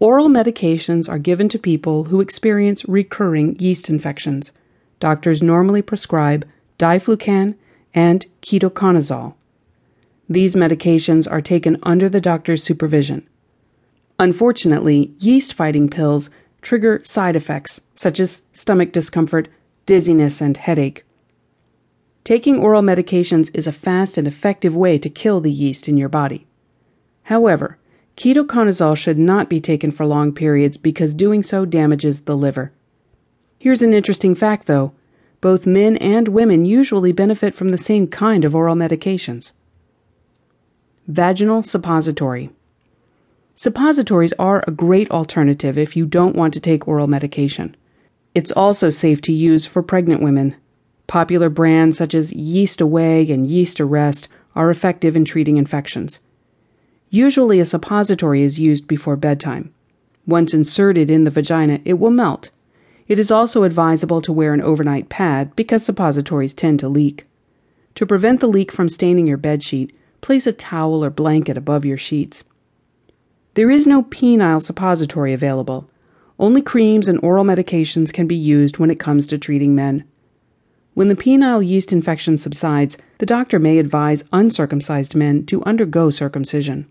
Oral medications are given to people who experience recurring yeast infections. Doctors normally prescribe diflucan and ketoconazole. These medications are taken under the doctor's supervision. Unfortunately, yeast fighting pills trigger side effects such as stomach discomfort, dizziness, and headache. Taking oral medications is a fast and effective way to kill the yeast in your body. However, ketoconazole should not be taken for long periods because doing so damages the liver. Here's an interesting fact though both men and women usually benefit from the same kind of oral medications. Vaginal suppository. Suppositories are a great alternative if you don't want to take oral medication. It's also safe to use for pregnant women. Popular brands such as Yeast Away and Yeast Arrest are effective in treating infections. Usually, a suppository is used before bedtime. Once inserted in the vagina, it will melt. It is also advisable to wear an overnight pad because suppositories tend to leak. To prevent the leak from staining your bedsheet, place a towel or blanket above your sheets. There is no penile suppository available. Only creams and oral medications can be used when it comes to treating men. When the penile yeast infection subsides, the doctor may advise uncircumcised men to undergo circumcision.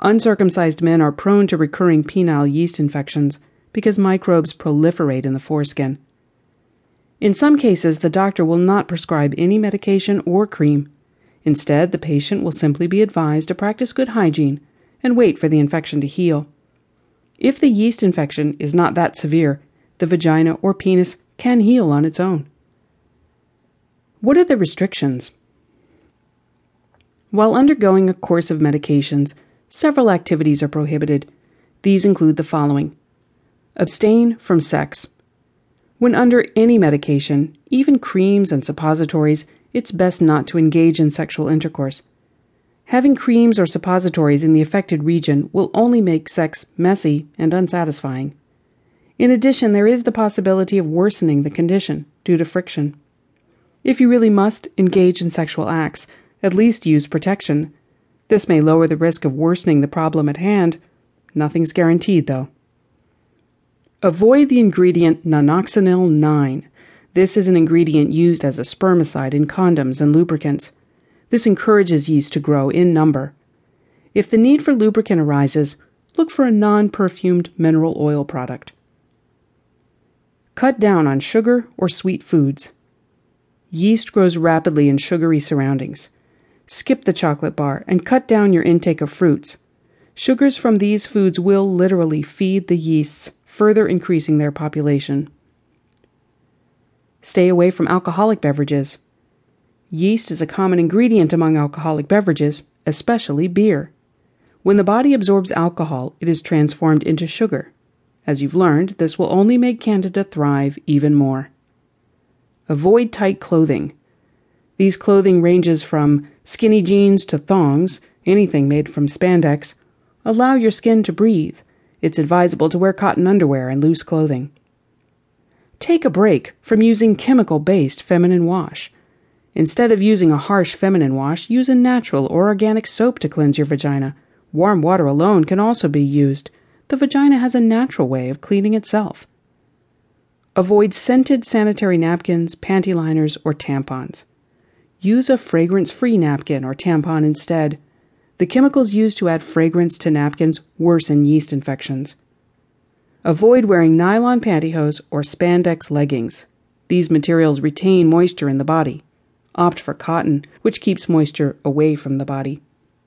Uncircumcised men are prone to recurring penile yeast infections because microbes proliferate in the foreskin. In some cases, the doctor will not prescribe any medication or cream. Instead, the patient will simply be advised to practice good hygiene and wait for the infection to heal. If the yeast infection is not that severe, the vagina or penis can heal on its own. What are the restrictions? While undergoing a course of medications, several activities are prohibited. These include the following Abstain from sex. When under any medication, even creams and suppositories, it's best not to engage in sexual intercourse. Having creams or suppositories in the affected region will only make sex messy and unsatisfying. In addition, there is the possibility of worsening the condition due to friction. If you really must engage in sexual acts, at least use protection. This may lower the risk of worsening the problem at hand. Nothing's guaranteed, though. Avoid the ingredient nonoxynol 9. This is an ingredient used as a spermicide in condoms and lubricants. This encourages yeast to grow in number. If the need for lubricant arises, look for a non perfumed mineral oil product. Cut down on sugar or sweet foods. Yeast grows rapidly in sugary surroundings. Skip the chocolate bar and cut down your intake of fruits. Sugars from these foods will literally feed the yeasts further increasing their population. Stay away from alcoholic beverages. Yeast is a common ingredient among alcoholic beverages, especially beer. When the body absorbs alcohol, it is transformed into sugar. As you've learned, this will only make Candida thrive even more. Avoid tight clothing. These clothing ranges from skinny jeans to thongs, anything made from spandex. Allow your skin to breathe it's advisable to wear cotton underwear and loose clothing. Take a break from using chemical based feminine wash. Instead of using a harsh feminine wash, use a natural or organic soap to cleanse your vagina. Warm water alone can also be used. The vagina has a natural way of cleaning itself. Avoid scented sanitary napkins, panty liners, or tampons. Use a fragrance free napkin or tampon instead. The chemicals used to add fragrance to napkins worsen yeast infections. Avoid wearing nylon pantyhose or spandex leggings. These materials retain moisture in the body. Opt for cotton, which keeps moisture away from the body.